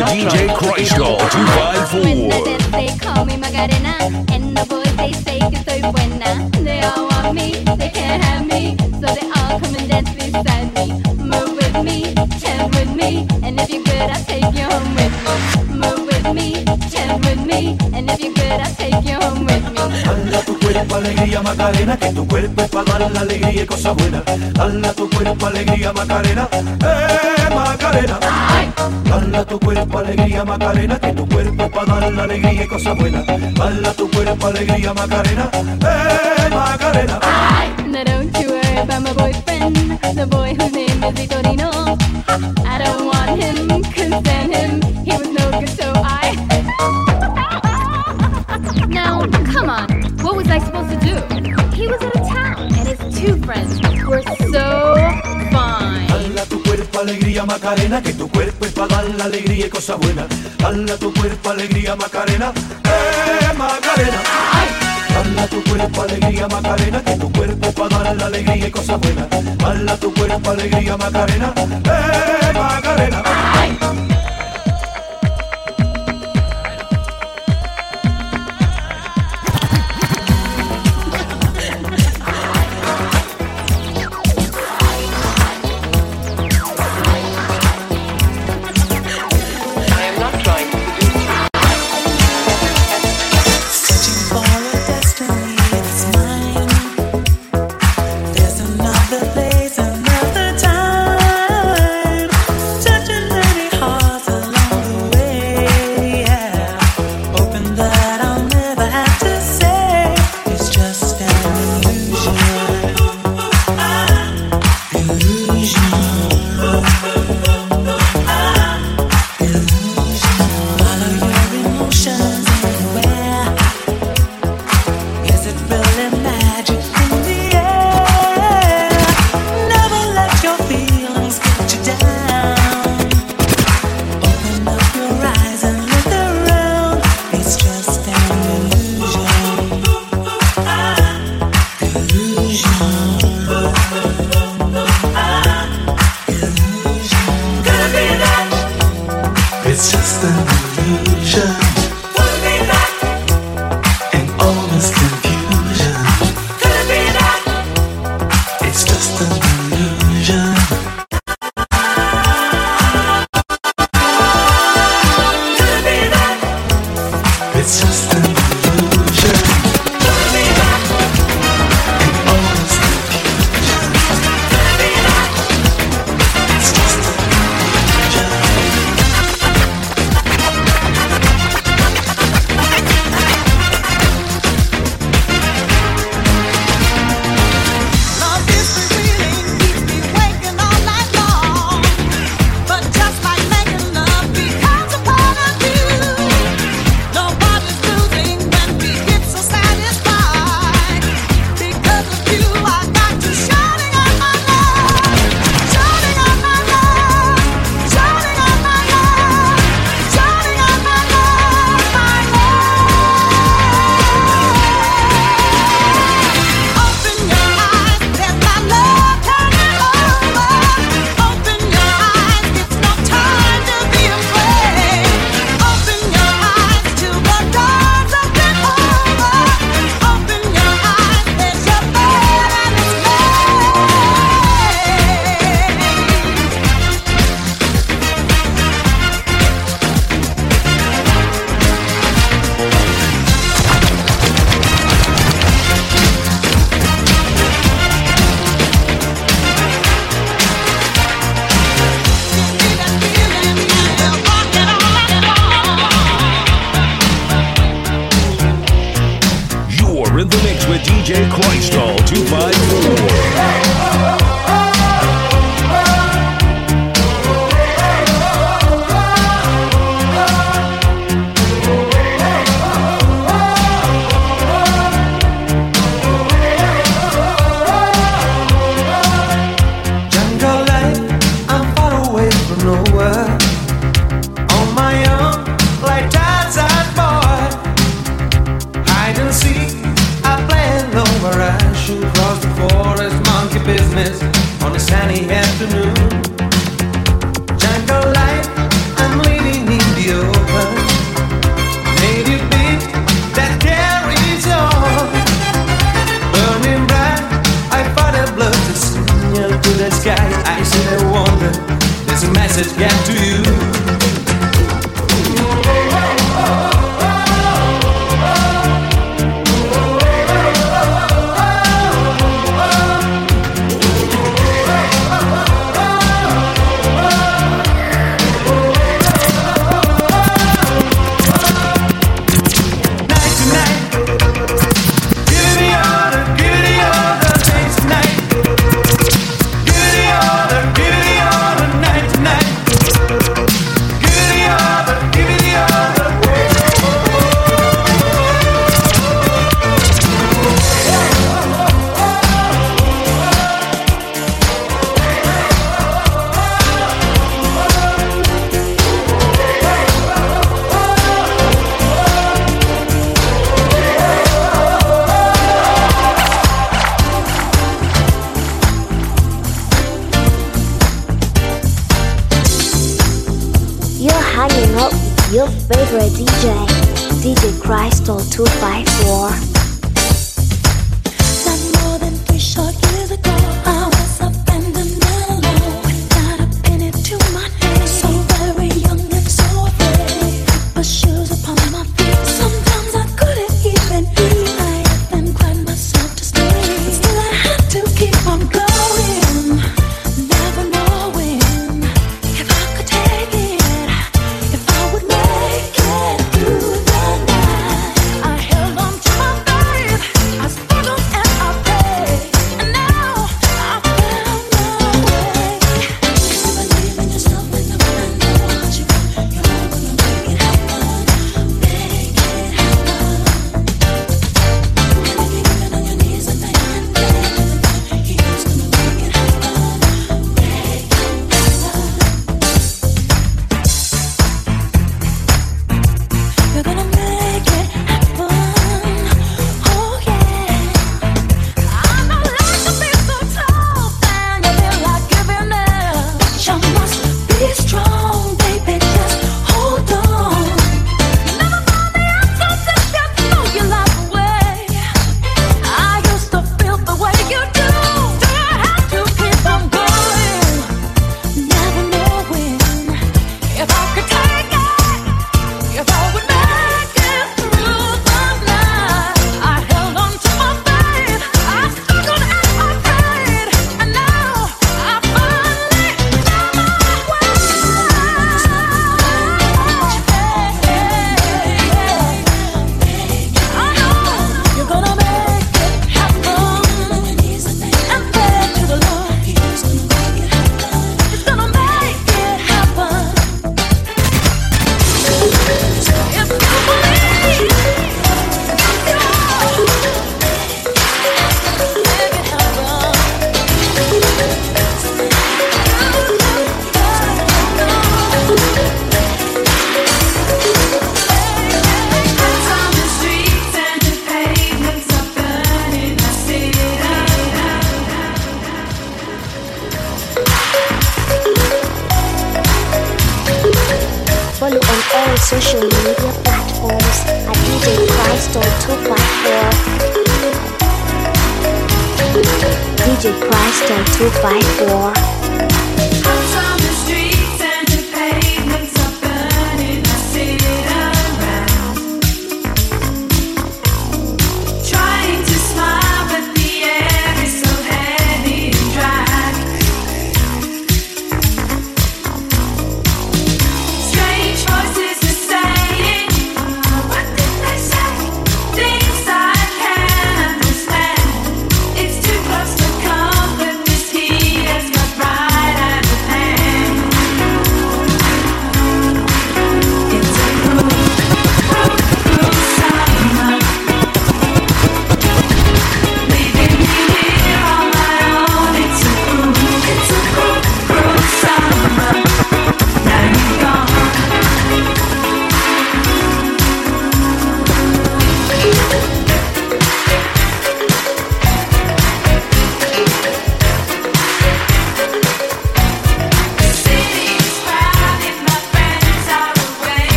with DJ Krystal 254. They call me and the boys they say que soy buena. They all want me, they can't have me, so they all come and dance beside me. Move with me, chant with me, and if you're good, I'll take you home with me. Move me, chill with me, and if you're good, I'll take you home with me. Dale tu cuerpo alegría Macarena, que tu cuerpo es para dar la alegría y cosas buenas. Dale tu cuerpo alegría Macarena, eh Macarena. Dale tu cuerpo alegría Macarena, que tu cuerpo es para dar la alegría y cosas buenas. Dale tu cuerpo alegría Macarena, eh Macarena. Now don't you worry about my boyfriend, the boy whose name is Vitorino. I don't want him, couldn't stand him, he was so I. now, come on, what was I supposed to do? He was out of town, and his two friends were so fine. Macarena, que tu cuerpo es para dar la alegría y cosas buenas. Dale tu cuerpo alegría Macarena, eh Macarena. Tu cuerpo alegría Macarena, que tu cuerpo para dar la alegría y tu cuerpo alegría Macarena, eh Macarena. Searching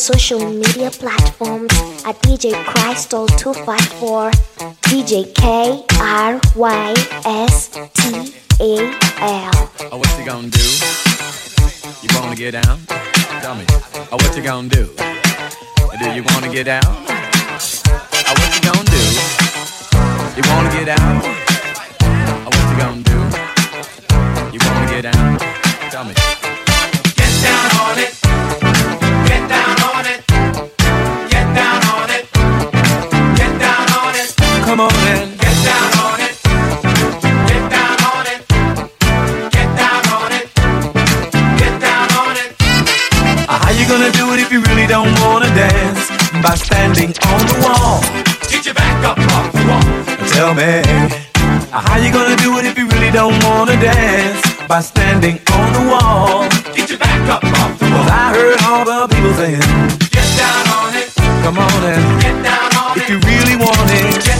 social media platforms at DJ Krystal254, DJ K R Y S T A L. Oh, what you gonna do? You wanna get down? Tell me. Oh, what you gonna do? Do you wanna get down? Oh, what you gonna do? You wanna get down? Oh, what you gonna do? You wanna get down? Tell me. Get down on it. Come on then. Get down on it. Get down on it. Get down on it. Get down on it. How you gonna do it if you really don't wanna dance? By standing on the wall. Get your back up off the wall. Tell me, how you gonna do it if you really don't wanna dance? By standing on the wall. Get your back up off the wall. I heard all the people saying, Get down on it. come on and Get down on if it. you really want it,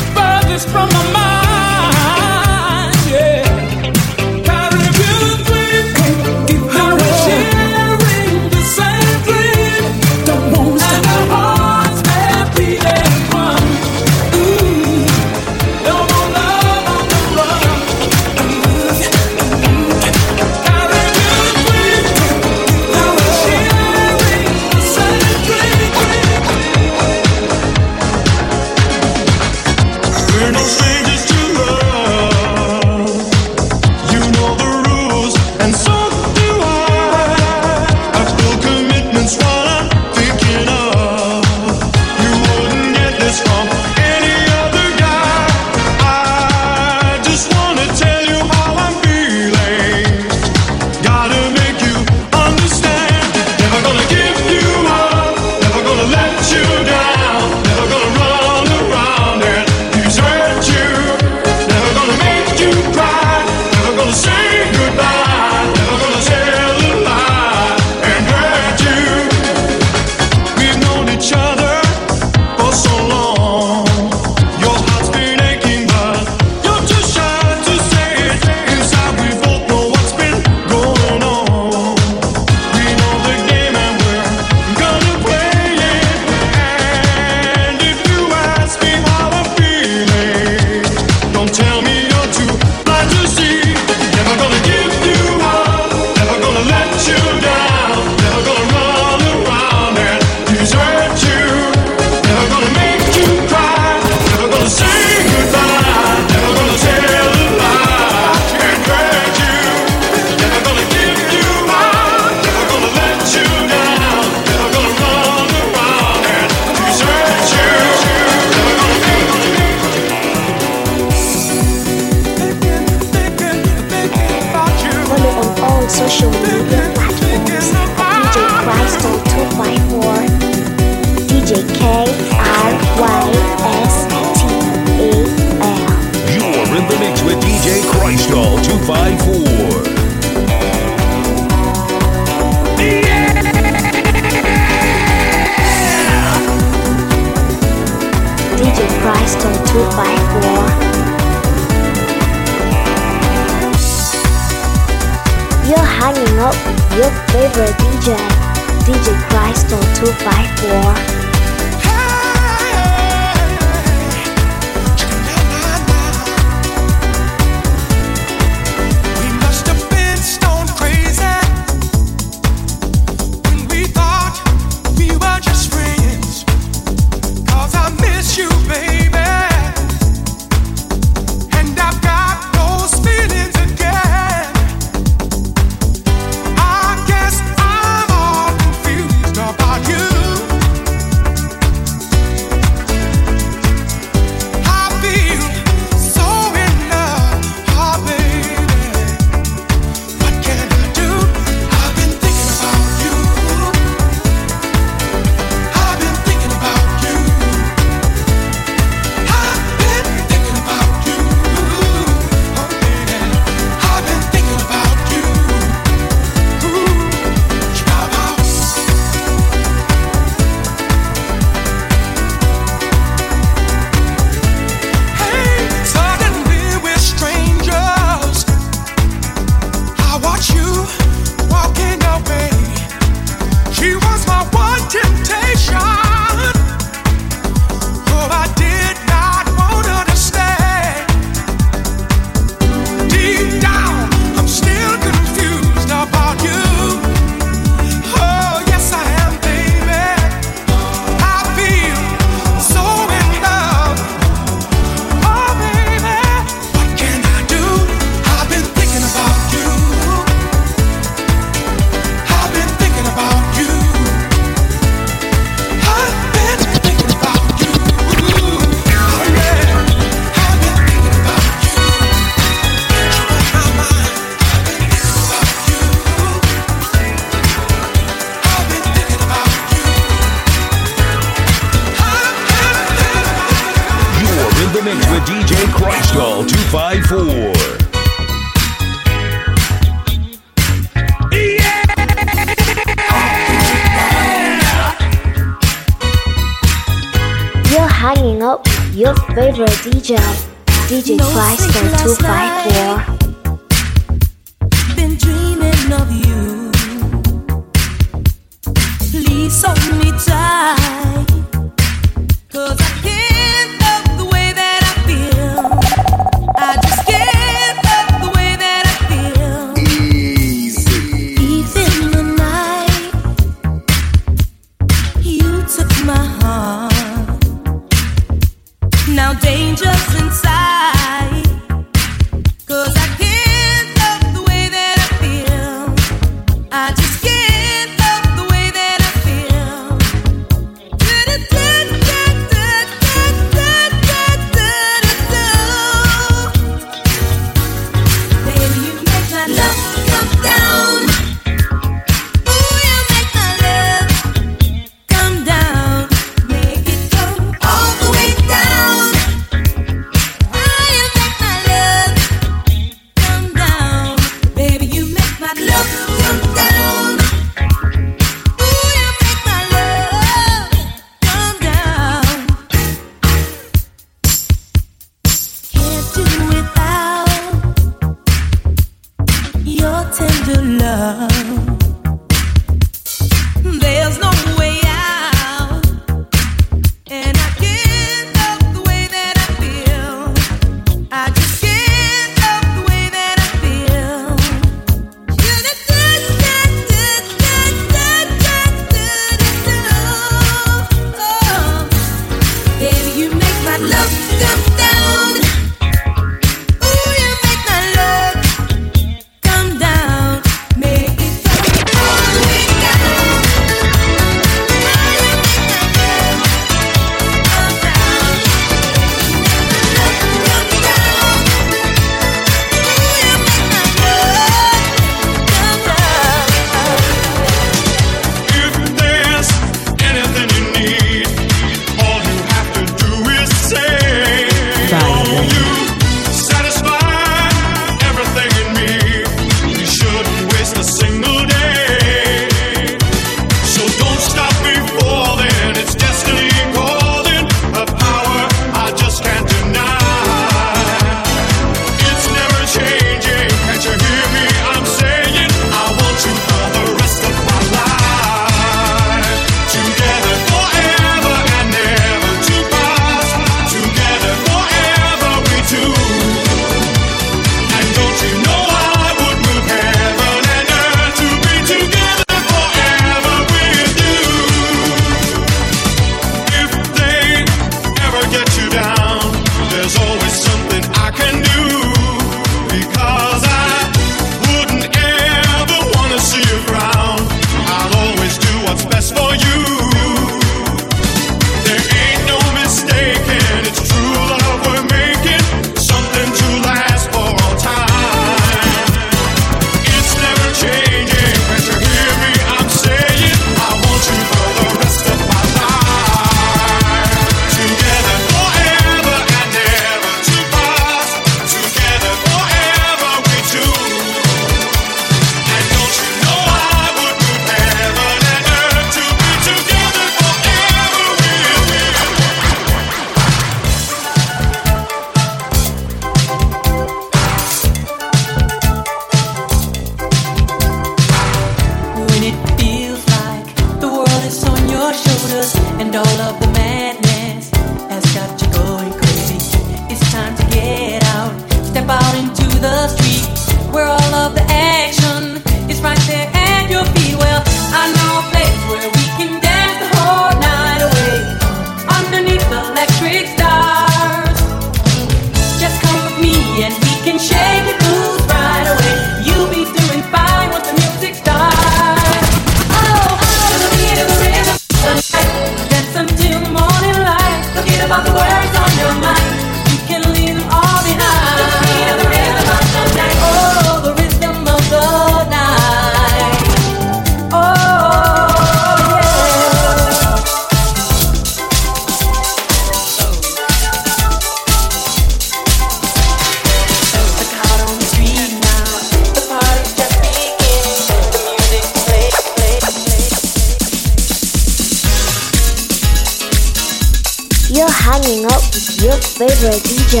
favorite DJ,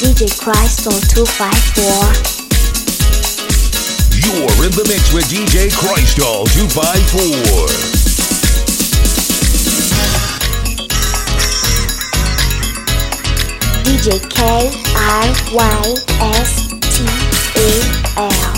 DJ Krystal 254. You're in the mix with DJ Krystal 254. DJ K I Y S T A L.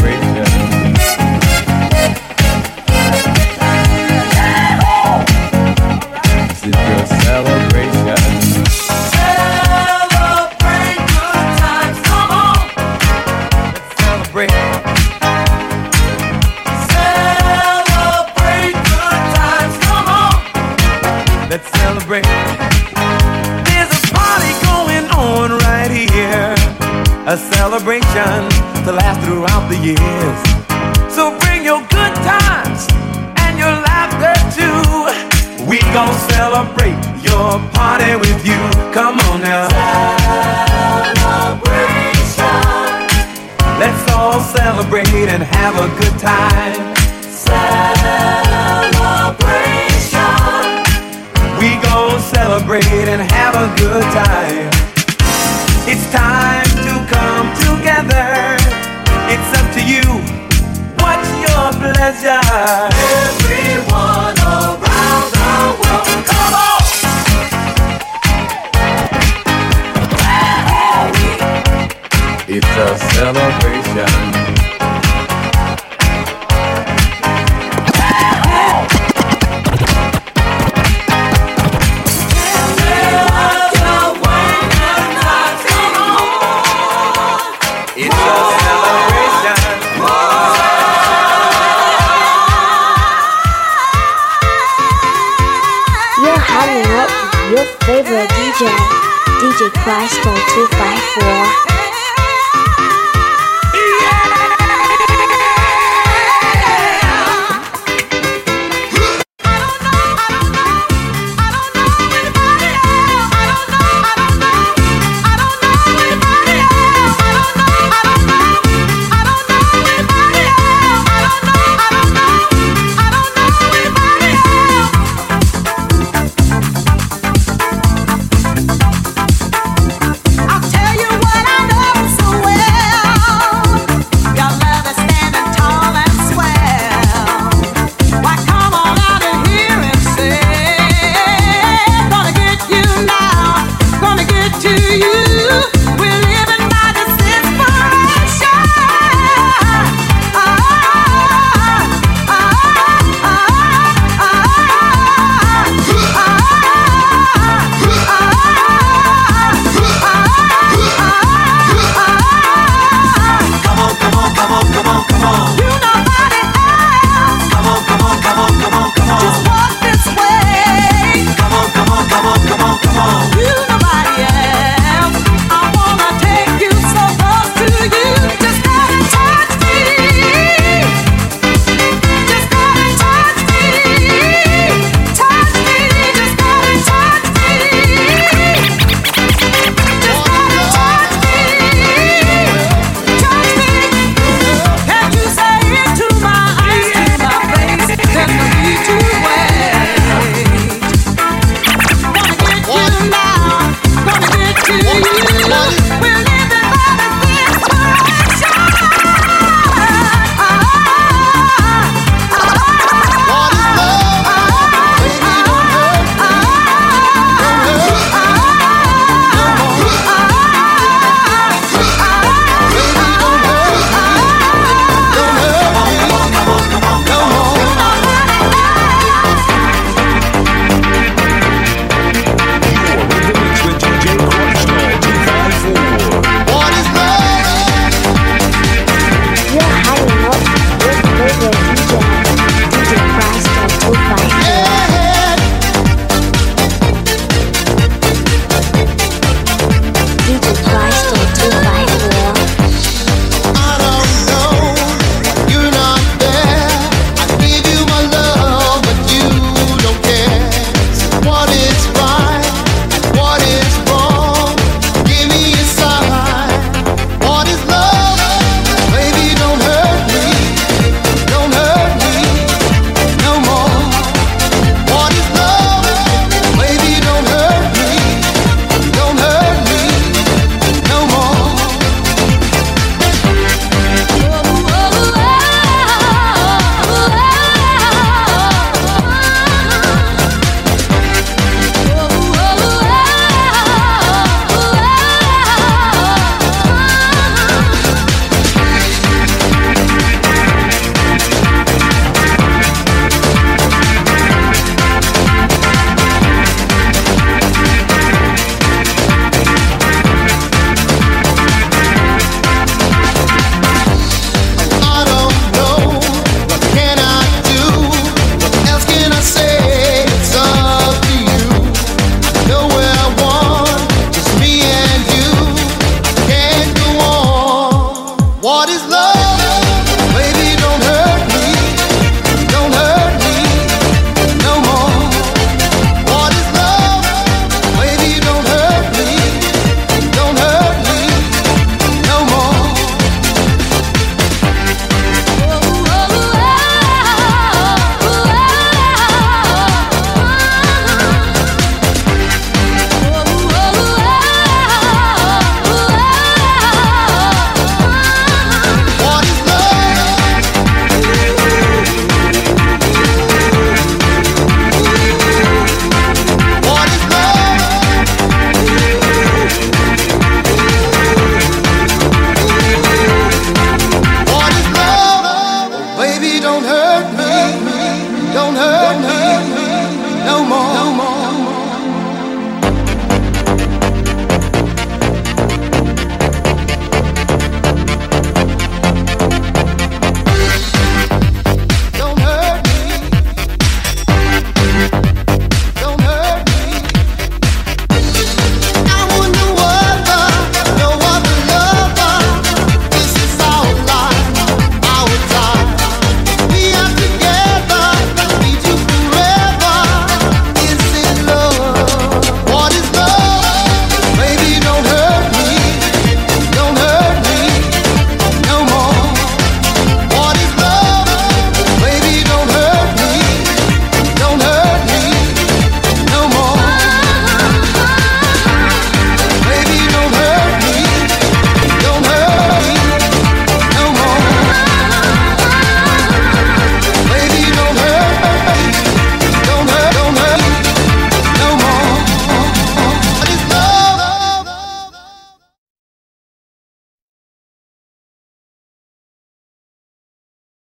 celebration to last throughout the years. So bring your good times and your laughter too. We gon' celebrate your party with you. Come on now. Celebration, Let's all celebrate and have a good time. celebration. We gon' celebrate and have a good time. It's time to you. What's your pleasure? Everyone around the world, come on. It's a celebration. DJ Krystal254.